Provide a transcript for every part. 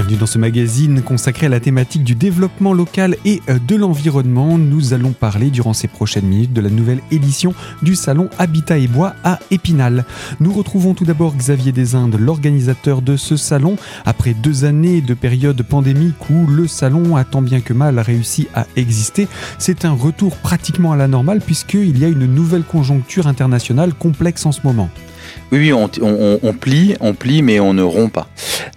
bienvenue dans ce magazine consacré à la thématique du développement local et euh, de l'environnement. Nous allons parler durant ces prochaines minutes de la nouvelle édition du salon Habitat et Bois à Épinal. Nous retrouvons tout d'abord Xavier Desindes, l'organisateur de ce salon. Après deux années de période pandémique où le salon a tant bien que mal réussi à exister, c'est un retour pratiquement à la normale puisqu'il y a une nouvelle conjoncture internationale complexe en ce moment. Oui, oui, on, plie, on plie, mais on ne rompt pas.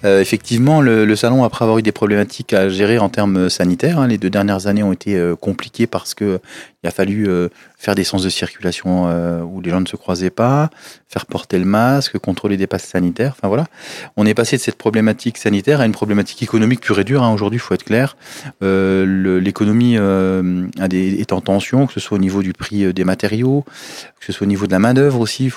Euh, effectivement, le, salon, après avoir eu des problématiques à gérer en termes sanitaires, hein, les deux dernières années ont été euh, compliquées parce que il a fallu euh, faire des sens de circulation où les gens ne se croisaient pas, faire porter le masque, contrôler des passes sanitaires. Enfin voilà, on est passé de cette problématique sanitaire à une problématique économique pure et dure. Hein. Aujourd'hui, il faut être clair. L'économie est en tension, que ce soit au niveau du prix des matériaux, que ce soit au niveau de la main d'œuvre aussi.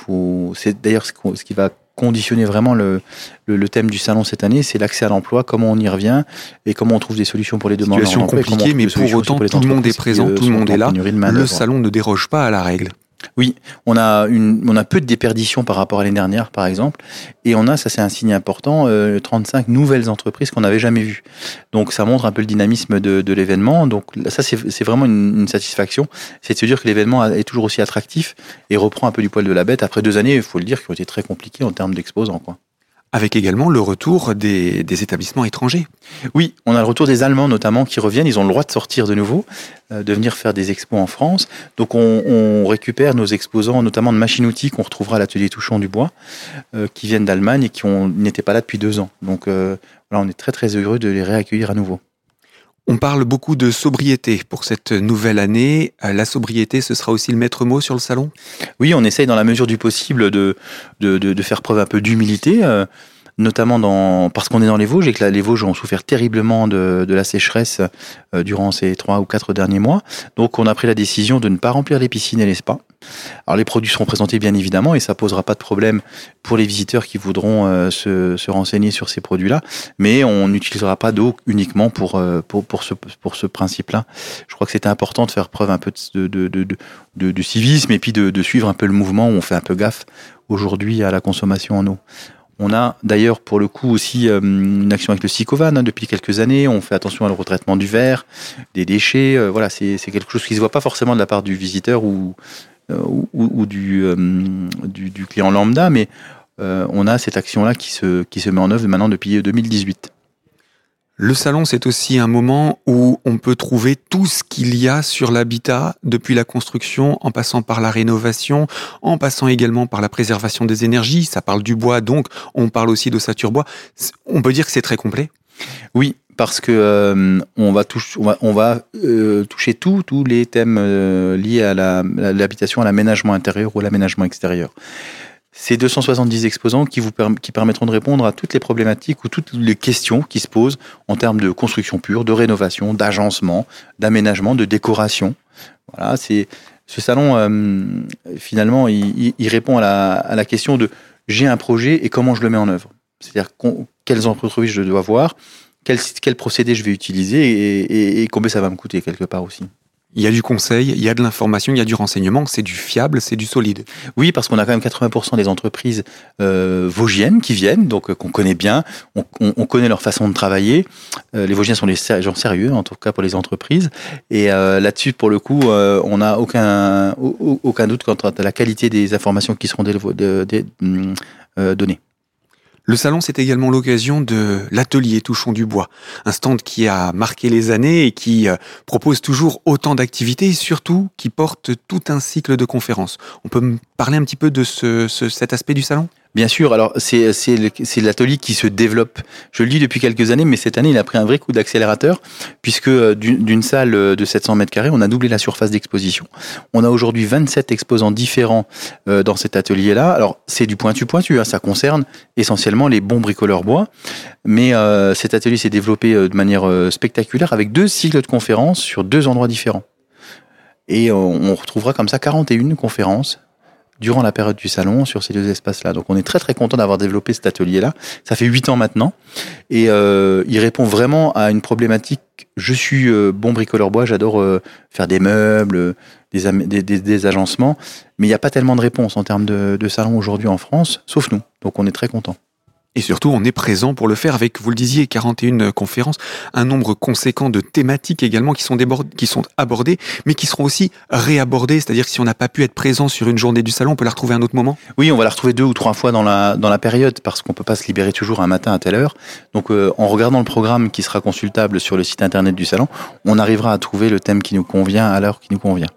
C'est d'ailleurs ce qui va conditionner vraiment le, le, thème du salon cette année, c'est l'accès à l'emploi, comment on y revient et comment on trouve des solutions pour les demandes. Situation compliquée, mais pour autant tout le monde est présent, tout le monde est là. Le salon ne déroge pas à la règle. Oui, on a, une, on a peu de déperditions par rapport à l'année dernière, par exemple, et on a, ça c'est un signe important, 35 euh, nouvelles entreprises qu'on n'avait jamais vues. Donc ça montre un peu le dynamisme de, de l'événement. Donc ça c'est vraiment une, une satisfaction, c'est de se dire que l'événement est toujours aussi attractif et reprend un peu du poil de la bête après deux années, il faut le dire, qui ont été très compliquées en termes d'exposants. Quoi avec également le retour des, établissements étrangers. Oui, on a le retour des Allemands notamment qui reviennent, ils ont le droit de sortir de nouveau, euh, de venir faire des expos en France. Donc on, récupère nos exposants, notamment de machines-outils qu'on retrouvera à l'atelier Touchon du Bois, euh, qui viennent d'Allemagne et qui n'étaient pas là depuis deux ans. Donc euh, voilà, on est très très heureux de les réaccueillir à nouveau. On parle beaucoup de sobriété pour cette nouvelle année. Euh, la sobriété, ce sera aussi le maître mot sur le salon? Oui, on essaye dans la mesure du possible de, de, de, faire preuve un peu d'humilité. Euh, notamment dans, parce qu'on est dans les Vosges et que les Vosges ont souffert terriblement de, de la sécheresse euh, durant ces trois ou quatre derniers mois. Donc on a pris la décision de ne pas remplir les piscines et les spas. Alors les produits seront présentés bien évidemment et ça posera pas de problème pour les visiteurs qui voudront euh, se, se, renseigner sur ces produits-là, mais on n'utilisera pas d'eau uniquement pour, euh, pour, ce, pour ce principe-là. Je crois que c'était important de faire preuve un peu de, civisme et puis de, suivre un peu le mouvement où on fait un peu gaffe aujourd'hui à la consommation en eau. On a d'ailleurs pour le coup aussi euh, une action avec le Sicovan hein, depuis quelques années. On fait attention au retraitement du verre, des déchets. Voilà, c'est quelque chose qui se voit pas forcément de la part du visiteur ou, euh, ou, du, du, du, client lambda, mais on a cette action-là qui se, qui se met en œuvre maintenant depuis 2018. Le salon, c'est aussi un moment où on peut trouver tout ce qu'il y a sur l'habitat, depuis la construction, en passant par la rénovation, en passant également par la préservation des énergies. Ça parle du bois, donc on parle aussi d'ossature bois. On peut dire que c'est très complet? Oui, parce que euh, on va, euh, toucher tous les thèmes euh, liés à l'habitation, à l'aménagement intérieur ou à l'aménagement extérieur. Ces 270 exposants qui permettront de répondre à toutes les problématiques ou toutes les questions qui se posent en termes de construction pure, de rénovation, d'agencement, d'aménagement, de décoration. Voilà, c'est ce salon finalement il, répond à la, à la question de j'ai un projet et comment je le mets en œuvre. C'est-à-dire quelles entreprises je dois voir, quel, quel procédé je vais utiliser et, et, et combien ça va me coûter quelque part aussi. Il y a du conseil, il y a de l'information, il y a du renseignement, c'est du fiable, c'est du solide. Oui, parce qu'on a quand même 80% des entreprises euh, vosgiennes qui viennent, donc euh, qu'on connaît bien, on, on, on, connaît leur façon de travailler. Euh, les Vosgiens sont des gens sérieux, en tout cas pour les entreprises. Et euh, là-dessus, pour le coup, euh, on n'a aucun, aucun doute quant à la qualité des informations qui seront euh, données. Le salon, c'est également l'occasion de l'atelier Touchons du Bois, un stand qui a marqué les années et qui euh, propose toujours autant d'activités et surtout qui porte tout un cycle de conférences. On peut me parler un petit peu de ce, cet aspect du salon? Bien sûr, alors c'est l'atelier qui se développe. Je le dis depuis quelques années, mais cette année, il a pris un vrai coup d'accélérateur, puisque euh, d'une salle de 700 mètres carrés, on a doublé la surface d'exposition. On a aujourd'hui 27 exposants différents euh, dans cet atelier-là. Alors, c'est du pointu-pointu, hein, ça concerne essentiellement les bons bricoleurs bois, mais euh, cet atelier s'est développé de manière spectaculaire avec deux cycles de conférences sur deux endroits différents. Et on retrouvera comme ça 41 conférences durant la période du salon sur ces deux espaces-là. Donc on est très très content d'avoir développé cet atelier-là. Ça fait huit ans maintenant et euh, il répond vraiment à une problématique. Je suis euh, bon bricoleur bois, j'adore euh, faire des meubles, des, des, des, agencements, mais il n'y a pas tellement de réponses en termes de, de salon aujourd'hui en France, sauf nous. Donc on est très content. Et surtout, on est présent pour le faire avec, vous le disiez, 41 conférences, un nombre conséquent de thématiques également qui sont, qui sont abordées, mais qui seront aussi réabordées. C'est-à-dire que si on n'a pas pu être présent sur une journée du salon, on peut la retrouver un autre moment? Oui, on va la retrouver deux ou trois fois dans la, dans la période, parce qu'on peut pas se libérer toujours un matin à telle heure. Donc, euh, en regardant le programme qui sera consultable sur le site internet du salon, on arrivera à trouver le thème qui nous convient à l'heure qui nous convient.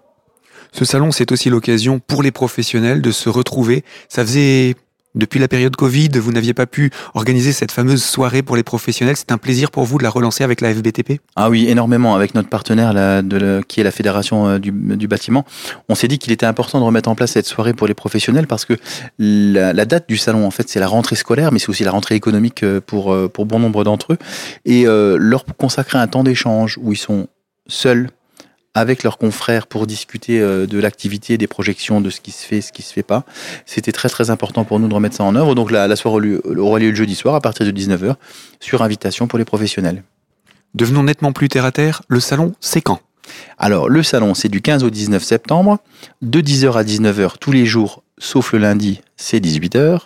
Ce salon, c'est aussi l'occasion pour les professionnels de se retrouver. Ça faisait depuis la période Covid, vous n'aviez pas pu organiser cette fameuse soirée pour les professionnels. C'est un plaisir pour vous de la relancer avec la FBTP Ah oui, énormément. Avec notre partenaire de qui est la Fédération euh, du, bâtiment, on s'est dit qu'il était important de remettre en place cette soirée pour les professionnels parce que la, date du salon, en fait, c'est la rentrée scolaire, mais c'est aussi la rentrée économique euh, pour, euh, pour bon nombre d'entre eux. Et leur consacrer un temps d'échange où ils sont seuls, avec leurs confrères pour discuter euh, de l'activité, des projections, de ce qui se fait, ce qui se fait pas. C'était très très important pour nous de remettre ça en œuvre. Donc la, la soirée aura lieu le jeudi soir à partir de 19h sur invitation pour les professionnels. Devenons nettement plus terre à terre, le salon c'est quand? Alors le salon c'est du 15 au 19 septembre, de 10h à 19h tous les jours, sauf le lundi, c'est 18h.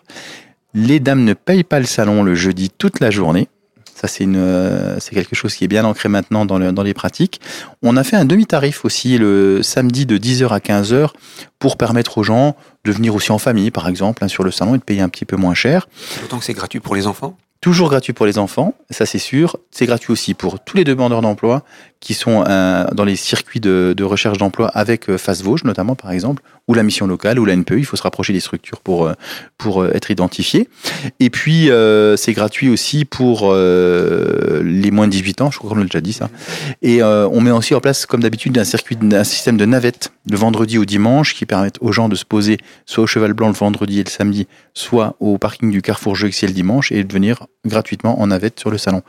Les dames ne payent pas le salon le jeudi toute la journée. Ça, c'est une, euh, c'est quelque chose qui est bien ancré maintenant dans, le, dans les pratiques. On a fait un demi-tarif aussi le samedi de 10h à 15h pour permettre aux gens de venir aussi en famille, par exemple, hein, sur le salon et de payer un petit peu moins cher. D'autant que c'est gratuit pour les enfants? Toujours gratuit pour les enfants, ça c'est sûr. C'est gratuit aussi pour tous les demandeurs d'emploi qui sont euh, dans les circuits de, recherche d'emploi avec euh, Face Vosges notamment par exemple, ou la mission locale, ou la NPE. Il faut se rapprocher des structures pour, euh, pour euh, être identifié. Et puis c'est gratuit aussi pour les moins de 18 ans, je crois qu'on l'a déjà dit ça. Et on met aussi en place, comme d'habitude, un circuit, un système de navette le vendredi au dimanche qui permettent aux gens de se poser soit au Cheval Blanc le vendredi et le samedi, soit au parking du Carrefour Jeux le dimanche et de venir gratuitement en navette sur le salon.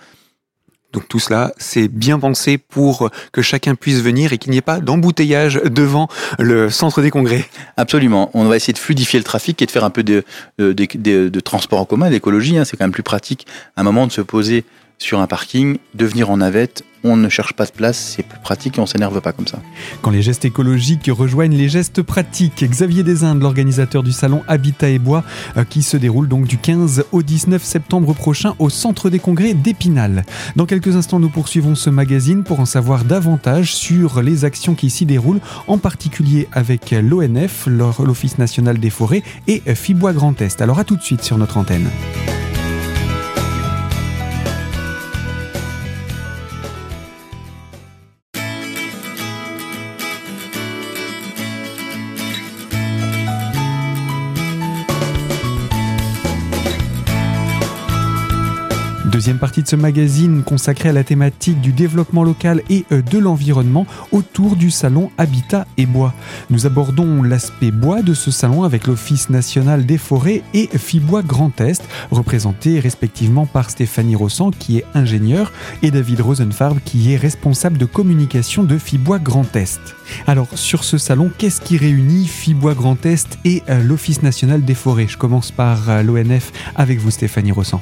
Donc tout cela, c'est bien pensé pour que chacun puisse venir et qu'il n'y ait pas d'embouteillage devant le centre des congrès. Absolument. On va essayer de fluidifier le trafic et de faire un peu de, de transport en commun, d'écologie. Hein. C'est quand même plus pratique à un moment de se poser sur un parking, de venir en navette, on ne cherche pas de place, c'est plus pratique et on s'énerve pas comme ça. Quand les gestes écologiques rejoignent les gestes pratiques, Xavier Desindes, l'organisateur du salon Habitat et Bois, euh, qui se déroule donc du 15 au 19 septembre prochain au centre des congrès d'Épinal. Dans quelques instants, nous poursuivons ce magazine pour en savoir davantage sur les actions qui s'y déroulent, en particulier avec l'ONF, l'Office national des forêts, et Fibois Grand Est. Alors à tout de suite sur notre antenne. Deuxième partie de ce magazine consacré à la thématique du développement local et euh, de l'environnement autour du salon Habitat et Bois. Nous abordons l'aspect bois de ce salon avec l'Office national des forêts et Fibois Grand Est, représentés respectivement par Stéphanie Rossan qui est ingénieure et David Rosenfarb qui est responsable de communication de Fibois Grand Est. Alors sur ce salon, qu'est-ce qui réunit Fibois Grand Est et euh, l'Office national des forêts? Je commence par euh, l'ONF avec vous Stéphanie Rossan.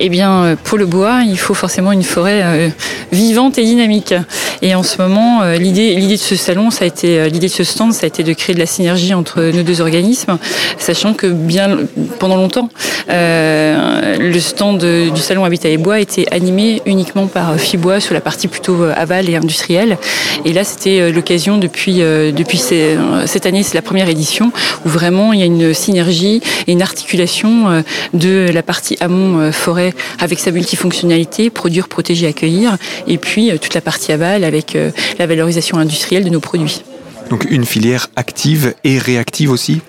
Eh bien pour le bois, il faut forcément une forêt euh, vivante et dynamique. Et en ce moment, euh, l'idée, de ce salon, ça a été, euh, l'idée de ce stand, ça a été de créer de la synergie entre nos deux organismes, sachant que bien pendant longtemps, le stand du salon Habitat et Bois était animé uniquement par Fibois sur la partie plutôt aval et industrielle. Et là, c'était l'occasion depuis depuis cette année, c'est la première édition où vraiment il y a une synergie et une articulation de la partie amont forêt avec sa multifonctionnalité, produire, protéger, accueillir, et puis euh, toute la partie aval avec euh, la valorisation industrielle de nos produits. Donc une filière active et réactive aussi.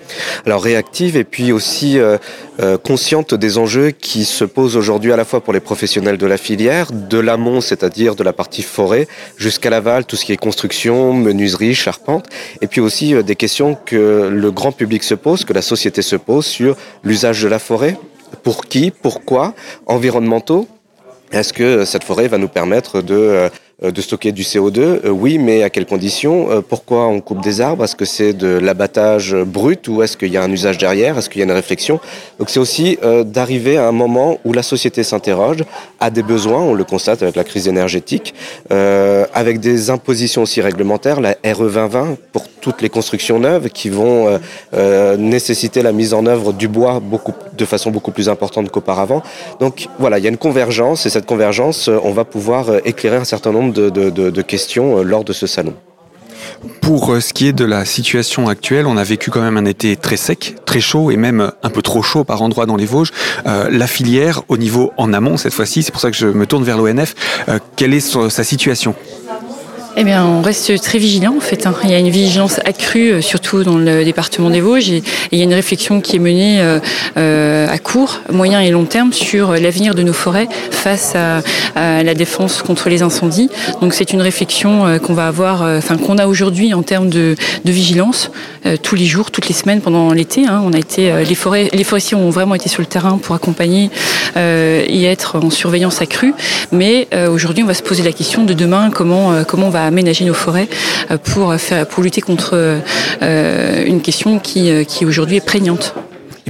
Alors réactive et puis aussi euh, consciente des enjeux qui se posent aujourd'hui à la fois pour les professionnels de la filière, de l'amont, c'est-à-dire de la partie forêt, jusqu'à l'aval, tout ce qui est construction, menuiserie, charpente, et puis aussi des questions que le grand public se pose, que la société se pose sur l'usage de la forêt, pour qui Pourquoi Environnementaux Est-ce que cette forêt va nous permettre de euh, de stocker du CO2 euh, Oui, mais à quelles conditions euh, Pourquoi on coupe des arbres? Est-ce que c'est de l'abattage brut ou est-ce qu'il y a un usage derrière? Est-ce qu'il y a une réflexion? Donc c'est aussi d'arriver à un moment où la société s'interroge, a des besoins, on le constate avec la crise énergétique, avec des impositions aussi réglementaires, la RE 2020 pour toutes les constructions neuves qui vont nécessiter la mise en œuvre du bois beaucoup, de façon beaucoup plus importante qu'auparavant. Donc voilà, il y a une convergence et cette convergence, on va pouvoir éclairer un certain nombre de, questions euh, lors de ce salon. Pour euh, ce qui est de la situation actuelle, on a vécu quand même un été très sec, très chaud et même un peu trop chaud par endroits dans les Vosges. Euh, la filière, au niveau en amont cette fois-ci, c'est pour ça que je me tourne vers l'ONF, quelle est sa situation? Eh bien, on reste très vigilant en fait. Hein. Il y a une vigilance accrue, euh, surtout dans le département des Vosges, et, il y a une réflexion qui est menée euh, euh, à court, moyen et long terme sur l'avenir de nos forêts face à, la défense contre les incendies. Donc, c'est une réflexion qu'on va avoir, enfin qu'on a aujourd'hui en termes de, vigilance tous les jours, toutes les semaines pendant l'été. Hein. On a été, les forêts, les forestiers ont vraiment été sur le terrain pour accompagner et être en surveillance accrue. Mais aujourd'hui, on va se poser la question de demain comment comment on va aménager nos forêts euh, pour, faire, pour lutter contre euh, une question qui, euh, qui aujourd'hui est prégnante.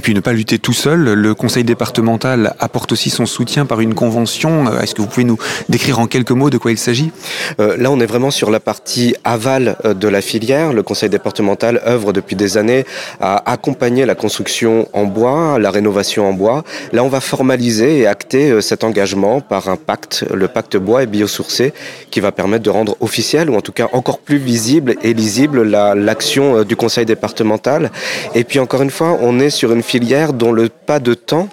Et puis ne pas lutter tout seul. Le conseil départemental apporte aussi son soutien par une convention. Euh, est-ce que vous pouvez nous décrire en quelques mots de quoi il s'agit? Euh, Là, on est vraiment sur la partie aval euh, de la filière. Le conseil départemental œuvre depuis des années à accompagner la construction en bois, la rénovation en bois. Là, on va formaliser et acter cet engagement par un pacte, le pacte bois et biosourcé, qui va permettre de rendre officiel, ou en tout cas encore plus visible et lisible, l'action du conseil départemental. Et puis encore une fois, on est sur une filière dont le pas de temps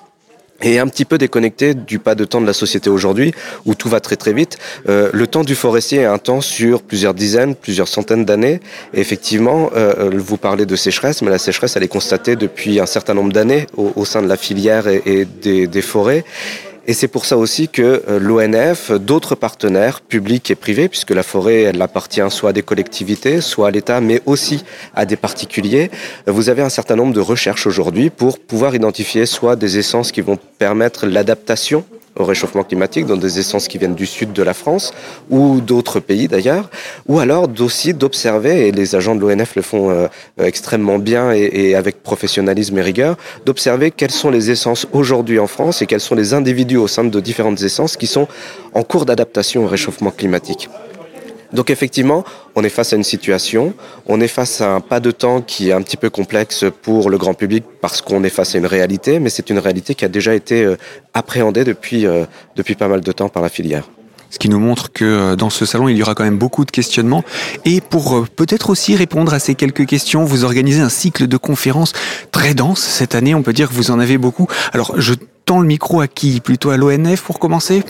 est un petit peu déconnecté du pas de temps de la société aujourd'hui, où tout va très très vite. Euh, le temps du forestier est un temps sur plusieurs dizaines, plusieurs centaines d'années. Effectivement, euh, euh, vous parlez de sécheresse, mais la sécheresse, elle est constatée depuis un certain nombre d'années au, sein de la filière et, des forêts. Et c'est pour ça aussi que euh, l'ONF, d'autres partenaires publics et privés, puisque la forêt, elle appartient soit à des collectivités, soit à l'État, mais aussi à des particuliers, euh, vous avez un certain nombre de recherches aujourd'hui pour pouvoir identifier soit des essences qui vont permettre l'adaptation au réchauffement climatique dans des essences qui viennent du sud de la France ou d'autres pays d'ailleurs, ou alors aussi d'observer, et les agents de l'ONF le font euh, extrêmement bien et, et, avec professionnalisme et rigueur, d'observer quelles sont les essences aujourd'hui en France et quels sont les individus au sein de différentes essences qui sont en cours d'adaptation au réchauffement climatique. Donc effectivement, on est face à une situation, on est face à un pas de temps qui est un petit peu complexe pour le grand public parce qu'on est face à une réalité, mais c'est une réalité qui a déjà été euh, appréhendée depuis, euh, depuis pas mal de temps par la filière ce qui nous montre que euh, dans ce salon, il y aura quand même beaucoup de questionnements. Et pour peut-être aussi répondre à ces quelques questions, vous organisez un cycle de conférences très dense cette année. On peut dire que vous en avez beaucoup. Alors, je le micro à qui? Plutôt à l'ONF pour commencer?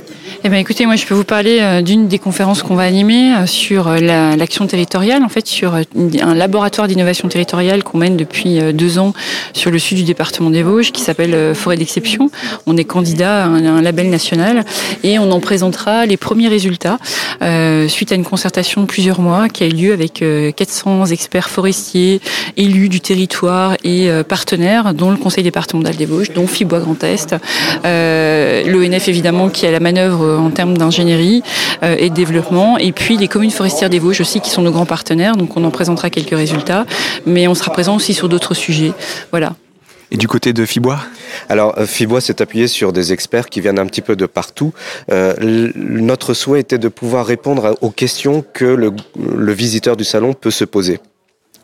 Eh bien, écoutez, moi, je peux vous parler euh, d'une des conférences qu'on va animer euh, sur euh, l'action territoriale, en fait, sur un laboratoire d'innovation territoriale qu'on mène depuis deux ans sur le sud du département des Vosges, qui s'appelle Forêt d'exception. On est candidat à un, label national et on en présentera les premiers résultats suite à une concertation de plusieurs mois qui a eu lieu avec 400 experts forestiers, élus du territoire et partenaires, dont le Conseil départemental des Vosges, dont Fibois Grand Est, l'ONF évidemment qui a la manœuvre en termes d'ingénierie euh, et de développement, et puis les communes forestières des Vosges aussi qui sont nos grands partenaires, donc on en présentera quelques résultats, mais on sera présent aussi sur d'autres sujets. Voilà. Et du côté de Fibois? Alors, euh, Fibois s'est appuyé sur des experts qui viennent un petit peu de partout. notre souhait était de pouvoir répondre aux questions que le visiteur du salon peut se poser.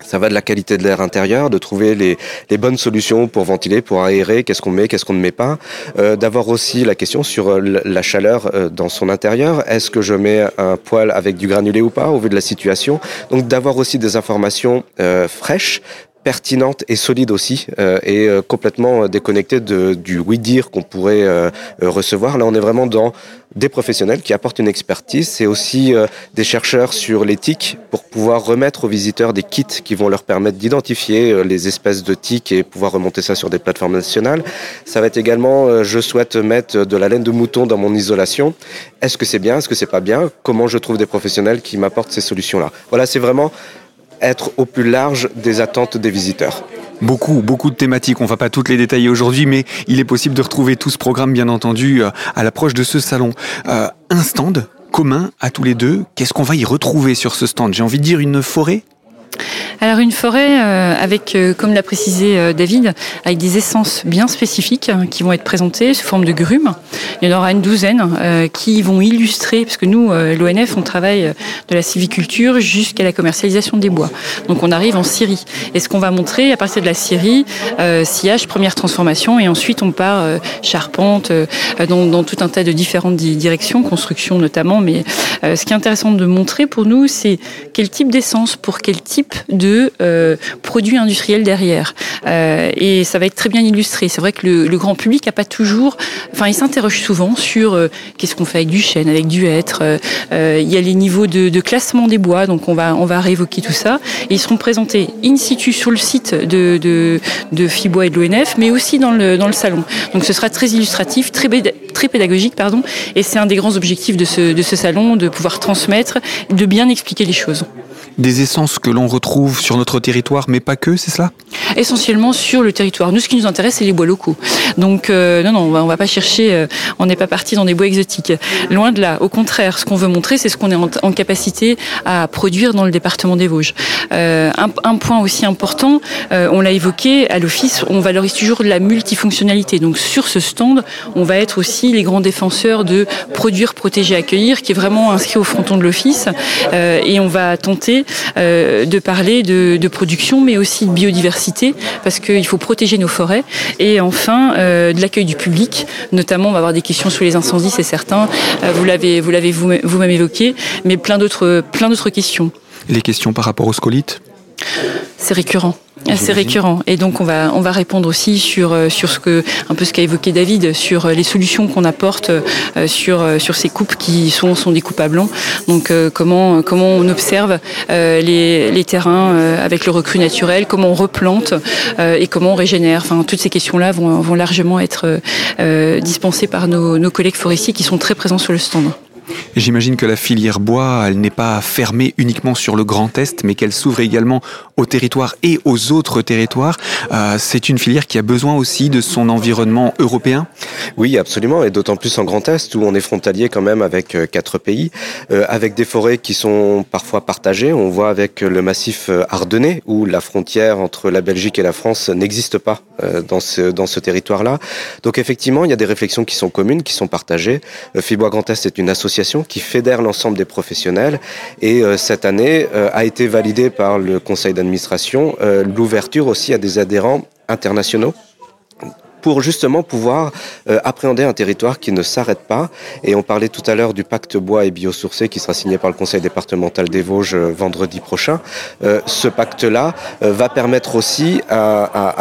Ça va de la qualité de l'air intérieur, de trouver les, les, bonnes solutions pour ventiler, pour aérer, qu'est-ce qu'on met, qu'est-ce qu'on ne met pas. Euh, D'avoir aussi la question sur euh, la chaleur euh, dans son intérieur. Est-ce que je mets un poêle avec du granulé ou pas, au vu de la situation Donc d'avoir aussi des informations euh, fraîches pertinente et solide aussi euh, et euh, complètement déconnectée de, du oui-dire qu'on pourrait euh, recevoir. Là, on est vraiment dans des professionnels qui apportent une expertise. C'est aussi des chercheurs sur l'éthique pour pouvoir remettre aux visiteurs des kits qui vont leur permettre d'identifier les espèces de tiques et pouvoir remonter ça sur des plateformes nationales. Ça va être également, je souhaite mettre de la laine de mouton dans mon isolation. Est-ce que c'est bien? Est-ce que c'est pas bien? Comment je trouve des professionnels qui m'apportent ces solutions-là? Voilà, c'est vraiment être au plus large des attentes des visiteurs. Beaucoup, beaucoup de thématiques. On va pas toutes les détailler aujourd'hui, mais il est possible de retrouver tout ce programme, bien entendu, euh, à l'approche de ce salon. Euh, un stand commun à tous les deux Qu'est-ce qu'on va y retrouver sur ce stand? J'ai envie de dire une forêt? Alors une forêt euh, avec, euh, comme l'a précisé euh, David, avec des essences bien spécifiques hein, qui vont être présentées sous forme de grumes. Il y en aura une douzaine qui vont illustrer, parce que nous, l'ONF, on travaille de la civiculture jusqu'à la commercialisation des bois. Donc on arrive en Syrie. Et ce qu'on va montrer à partir de la Syrie, sillage, première transformation, et ensuite on part charpente dans, dans, tout un tas de différentes directions, construction notamment. Mais ce qui est intéressant de montrer pour nous, c'est quel type d'essence, pour quel type de euh, produits industriels derrière. Euh, et ça va être très bien illustré. C'est vrai que le, grand public n'a pas toujours, enfin, il s'interroge souvent sur euh, qu'est-ce qu'on fait avec du chêne, avec du hêtre. il y a les niveaux de, classement des bois, donc on va on va réévoquer tout ça. Et ils seront présentés in situ sur le site de de, de Fibois et de l'ONF, mais aussi dans le dans le salon. Donc ce sera très illustratif, très très pédagogique, pardon. Et c'est un des grands objectifs de ce de ce salon, de pouvoir transmettre, de bien expliquer les choses des essences que l'on retrouve sur notre territoire, mais pas que, c'est cela? Essentiellement sur le territoire. Nous, ce qui nous intéresse, c'est les bois locaux. Donc, euh, non, non, on va, va pas chercher, euh, on n'est pas parti dans des bois exotiques. Loin de là. Au contraire, ce qu'on veut montrer, c'est ce qu'on est en, capacité à produire dans le département des Vosges. Euh, un, un, point aussi important, on l'a évoqué à l'office, on valorise toujours la multifonctionnalité. Donc, sur ce stand, on va être aussi les grands défenseurs de produire, protéger, accueillir, qui est vraiment inscrit au fronton de l'office. et on va tenter euh, de parler de, production, mais aussi de biodiversité, parce qu'il faut protéger nos forêts. Et enfin, euh, de l'accueil du public, notamment, on va avoir des questions sur les incendies, c'est certain. Euh, vous l'avez, vous l'avez vous-même évoqué, mais plein d'autres, plein d'autres questions. Les questions par rapport aux scolites C'est récurrent. C'est récurrent et donc on va on va répondre aussi sur euh, sur ce que un peu ce qu'a évoqué David sur euh, les solutions qu'on apporte euh, sur sur ces coupes qui sont sont des coupes à blanc. Donc comment comment on observe les, les terrains avec le recru naturel, comment on replante et comment on régénère. Enfin toutes ces questions là vont vont largement être dispensées par nos nos collègues forestiers qui sont très présents sur le stand. J'imagine que la filière bois, elle n'est pas fermée uniquement sur le Grand Est, mais qu'elle s'ouvre également au territoire et aux autres territoires. Euh, c'est une filière qui a besoin aussi de son environnement européen Oui, absolument, et d'autant plus en Grand Est, où on est frontalier quand même avec euh, quatre pays, euh, avec des forêts qui sont parfois partagées. On voit avec le massif ardennais, où la frontière entre la Belgique et la France n'existe pas dans ce, dans ce territoire-là. Donc effectivement, il y a des réflexions qui sont communes, qui sont partagées. Fibois Grand Est est une association qui fédère l'ensemble des professionnels. Et euh, cette année euh, a été validée par le conseil d'administration euh, l'ouverture aussi à des adhérents internationaux pour justement pouvoir appréhender un territoire qui ne s'arrête pas. Et on parlait tout à l'heure du pacte bois et biosourcé qui sera signé par le conseil départemental des Vosges vendredi prochain. ce pacte-là va permettre aussi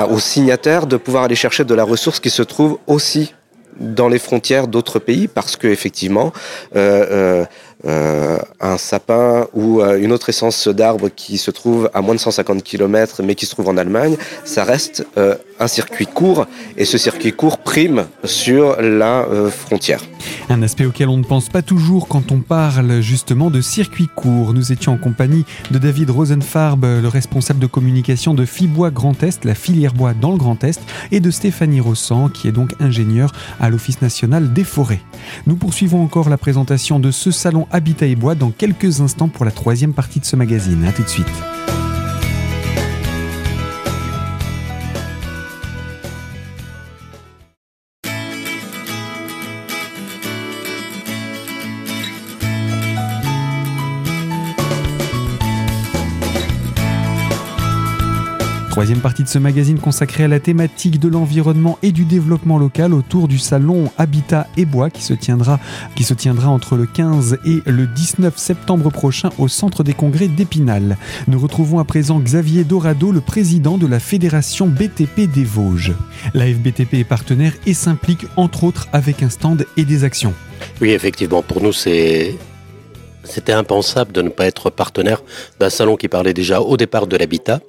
aux signataires de pouvoir aller chercher de la ressource qui se trouve aussi dans les frontières d'autres pays parce que effectivement euh, euh, un sapin ou euh, une autre essence d'arbre qui se trouve à moins de 150 km mais qui se trouve en Allemagne, ça reste euh, un circuit court et ce circuit court prime sur la frontière. Un aspect auquel on ne pense pas toujours quand on parle justement de circuit court. Nous étions en compagnie de David Rosenfarb, le responsable de communication de Fibois Grand Est, la filière bois dans le Grand Est, et de Stéphanie Rossan, qui est donc ingénieure à l'Office national des forêts. Nous poursuivons encore la présentation de ce salon Habitat et Bois dans quelques instants pour la troisième partie de ce magazine. A tout de suite. Troisième partie de ce magazine consacré à la thématique de l'environnement et du développement local autour du salon Habitat et Bois qui se tiendra, qui se tiendra entre le 15 et le 19 septembre prochain au Centre des Congrès d'Épinal. Nous retrouvons à présent Xavier Dorado, le président de la Fédération BTP des Vosges. La FBTP est partenaire et s'implique entre autres avec un stand et des actions. Oui, effectivement, pour nous c'est c'était impensable de ne pas être partenaire d'un salon qui parlait déjà au départ de l'habitat,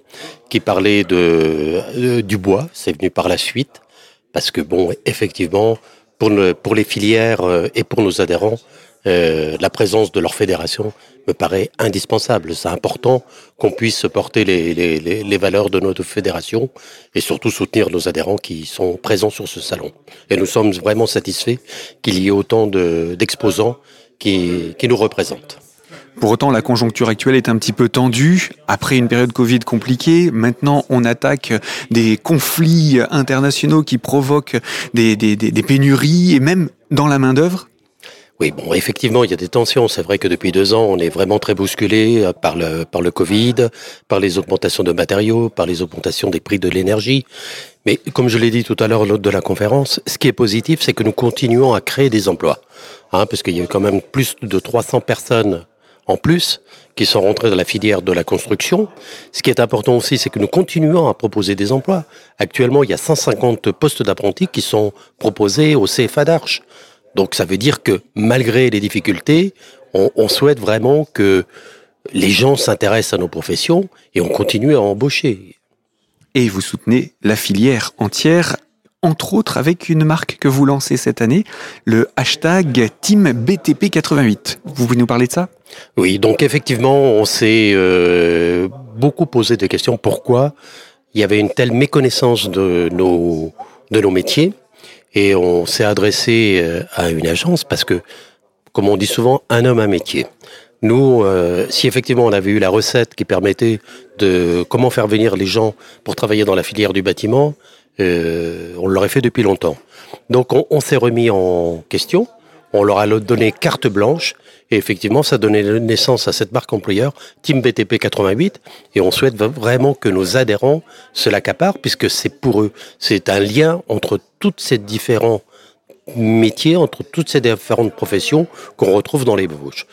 qui parlait de, du bois, c'est venu par la suite, parce que bon, effectivement, pour, pour les filières euh, et pour nos adhérents, euh, la présence de leur fédération me paraît indispensable. C'est important qu'on puisse porter les, les, les, valeurs de notre fédération et surtout soutenir nos adhérents qui sont présents sur ce salon. Et nous sommes vraiment satisfaits qu'il y ait autant d'exposants qui, qui nous représentent. Pour autant, la conjoncture actuelle est un petit peu tendue. Après une période Covid compliquée, maintenant on attaque des conflits internationaux qui provoquent des, des, des pénuries et même dans la main-d'œuvre. Oui, bon, effectivement, il y a des tensions. C'est vrai que depuis deux ans, on est vraiment très bousculé euh, par le, par le Covid, par les augmentations de matériaux, par les augmentations des prix de l'énergie. Mais comme je l'ai dit tout à l'heure lors de la conférence, ce qui est positif, c'est que nous continuons à créer des emplois. Hein, parce qu'il y a quand même plus de 300 personnes en plus qui sont rentrées dans la filière de la construction. Ce qui est important aussi, c'est que nous continuons à proposer des emplois. Actuellement, il y a 150 postes d'apprentis qui sont proposés au CFA d'Arche. Donc ça veut dire que malgré les difficultés, on, on souhaite vraiment que les gens s'intéressent à nos professions et on continue à embaucher. Et vous soutenez la filière entière, entre autres avec une marque que vous lancez cette année, le hashtag TeamBTP88. Vous pouvez nous parler de ça? Oui, donc effectivement, on s'est euh, beaucoup posé des questions. Pourquoi? Il y avait une telle méconnaissance de nos, de nos métiers et on s'est adressé euh, à une agence parce que, comme on dit souvent, un homme, un métier. Nous, euh, si effectivement on avait eu la recette qui permettait de comment faire venir les gens pour travailler dans la filière du bâtiment, euh, on l'aurait fait depuis longtemps. Donc on, s'est remis en question, on leur a donné carte blanche. Et effectivement ça donnait naissance à cette marque employeur Team BTP 88 et on souhaite vraiment que nos adhérents se l'accaparent puisque c'est pour eux, c'est un lien entre toutes ces différents métiers, entre toutes ces différentes professions qu'on retrouve dans les Vosges.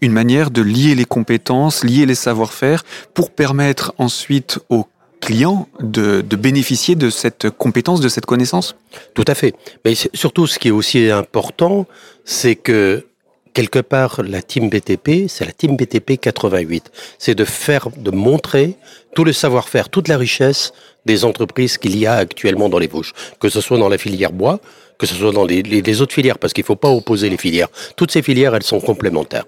Une manière de lier les compétences, lier les savoir-faire pour permettre ensuite aux clients de, de, bénéficier de cette compétence, de cette connaissance? Tout à fait. Mais surtout, ce qui est aussi important, c'est que quelque part, la team BTP, c'est la team BTP 88. C'est de faire, de montrer tout le savoir-faire, toute la richesse des entreprises qu'il y a actuellement dans les Vosges. Que ce soit dans la filière bois, que ce soit dans les, les, les autres filières, parce qu'il ne faut pas opposer les filières. Toutes ces filières, elles sont complémentaires.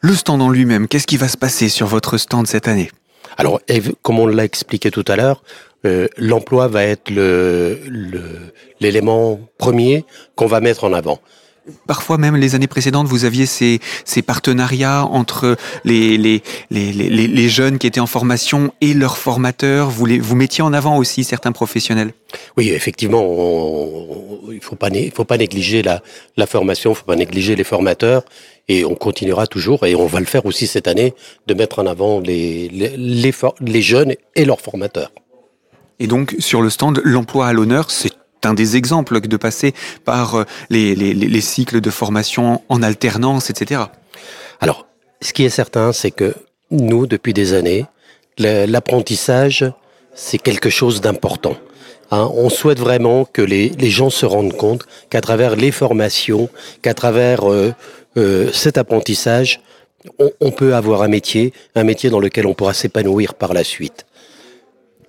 Le stand en lui-même, qu'est-ce qui va se passer sur votre stand cette année? Alors, comme on l'a expliqué tout à l'heure, euh, l'emploi va être l'élément premier qu'on va mettre en avant. Parfois même les années précédentes, vous aviez ces, ces partenariats entre les, les, les, les, les jeunes qui étaient en formation et leurs formateurs. Vous, les, vous mettiez en avant aussi certains professionnels? Oui, effectivement, on, il ne faut pas, faut pas négliger la, la formation, il ne faut pas négliger les formateurs. Et on continuera toujours, et on va le faire aussi cette année, de mettre en avant les, les, les, les jeunes et leurs formateurs. Et donc, sur le stand, l'emploi à l'honneur, c'est un des exemples de passer par les, les, les, cycles de formation en alternance, etc. Alors, ce qui est certain, c'est que nous, depuis des années, l'apprentissage, c'est quelque chose d'important. Hein, on souhaite vraiment que les, gens se rendent compte qu'à travers les formations, qu'à travers euh, euh, cet apprentissage, on peut avoir un métier, un métier dans lequel on pourra s'épanouir par la suite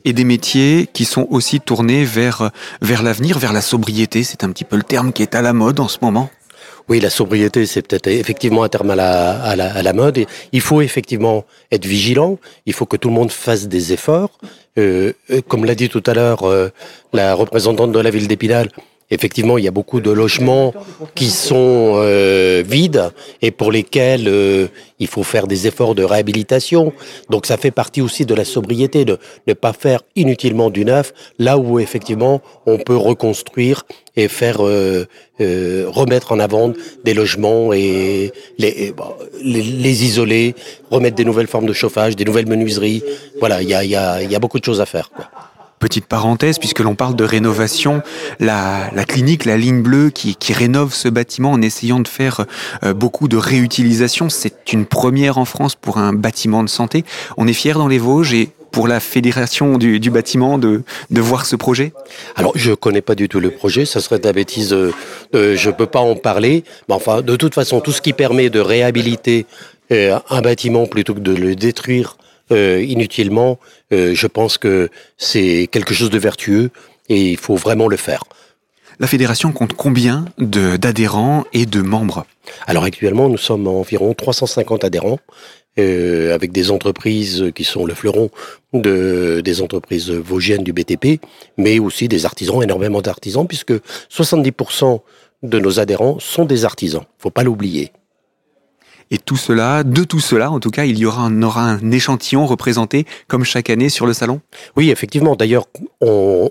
et des métiers qui sont aussi tournés vers, vers l'avenir, vers la sobriété. C'est un petit peu le terme qui est à la mode en ce moment. Oui, la sobriété, c'est peut-être effectivement un terme à la, à, la, à la mode. Il faut effectivement être vigilant. Il faut que tout le monde fasse des efforts. Euh, comme l'a dit tout à l'heure euh, la représentante de la ville d'Épinal, Effectivement, il y a beaucoup de logements qui sont euh, vides et pour lesquels euh, il faut faire des efforts de réhabilitation. Donc ça fait partie aussi de la sobriété, de ne pas faire inutilement du neuf, là où effectivement on peut reconstruire et faire euh, euh, remettre en avant des logements et les, les, les, isoler, remettre des nouvelles formes de chauffage, des nouvelles menuiseries. Voilà, il y a, y, a, y a beaucoup de choses à faire. Quoi. Petite parenthèse, puisque l'on parle de rénovation, la, clinique, la ligne bleue qui, rénove ce bâtiment en essayant de faire euh, beaucoup de réutilisation, c'est une première en France pour un bâtiment de santé. On est fiers dans les Vosges et pour la fédération du, bâtiment de, voir ce projet? Alors, je connais pas du tout le projet, ça serait de la bêtise, euh, euh, je peux pas en parler. Mais enfin, de toute façon, tout ce qui permet de réhabiliter un bâtiment plutôt que de le détruire euh, inutilement, euh, je pense que c'est quelque chose de vertueux et il faut vraiment le faire. La fédération compte combien d'adhérents et de membres? Alors actuellement, nous sommes environ 350 adhérents. Euh, avec des entreprises qui sont le fleuron de, des entreprises vosgiennes du BTP, mais aussi des artisans, énormément d'artisans, puisque 70% de nos adhérents sont des artisans. Faut pas l'oublier. Et tout cela, de tout cela, en tout cas, il y aura un, aura un échantillon représenté comme chaque année sur le salon? Oui, effectivement. D'ailleurs, on,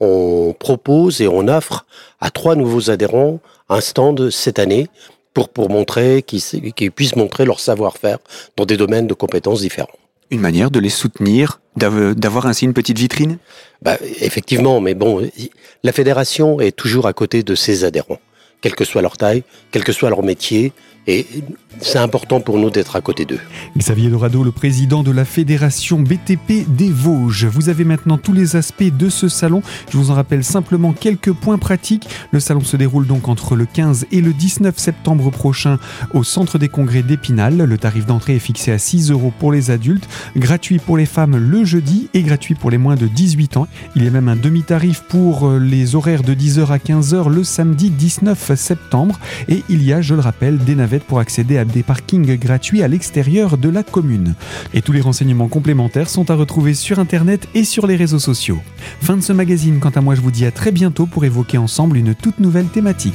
on propose et on offre à trois nouveaux adhérents un stand cette année pour, pour montrer qu'ils puissent montrer leur savoir-faire dans des domaines de compétences différents. Une manière de les soutenir, d'avoir ainsi une petite vitrine? Bah, Effectivement, mais bon, la fédération est toujours à côté de ses adhérents, quelle que soit leur taille, quel que soit leur métier, et c'est important pour nous d'être à côté d'eux. Xavier Dorado, le président de la fédération BTP des Vosges. Vous avez maintenant tous les aspects de ce salon. Je vous en rappelle simplement quelques points pratiques. Le salon se déroule donc entre le 15 et le 19 septembre prochain au centre des congrès d'Épinal. Le tarif d'entrée est fixé à 6 euros pour les adultes, gratuit pour les femmes le jeudi et gratuit pour les moins de 18 ans. Il y a même un demi-tarif pour les horaires de 10h à 15h le samedi 19 septembre. Et il y a, je le rappelle, des navettes pour accéder à des parkings gratuits à l'extérieur de la commune. Et tous les renseignements complémentaires sont à retrouver sur Internet et sur les réseaux sociaux. Fin de ce magazine, quant à moi je vous dis à très bientôt pour évoquer ensemble une toute nouvelle thématique.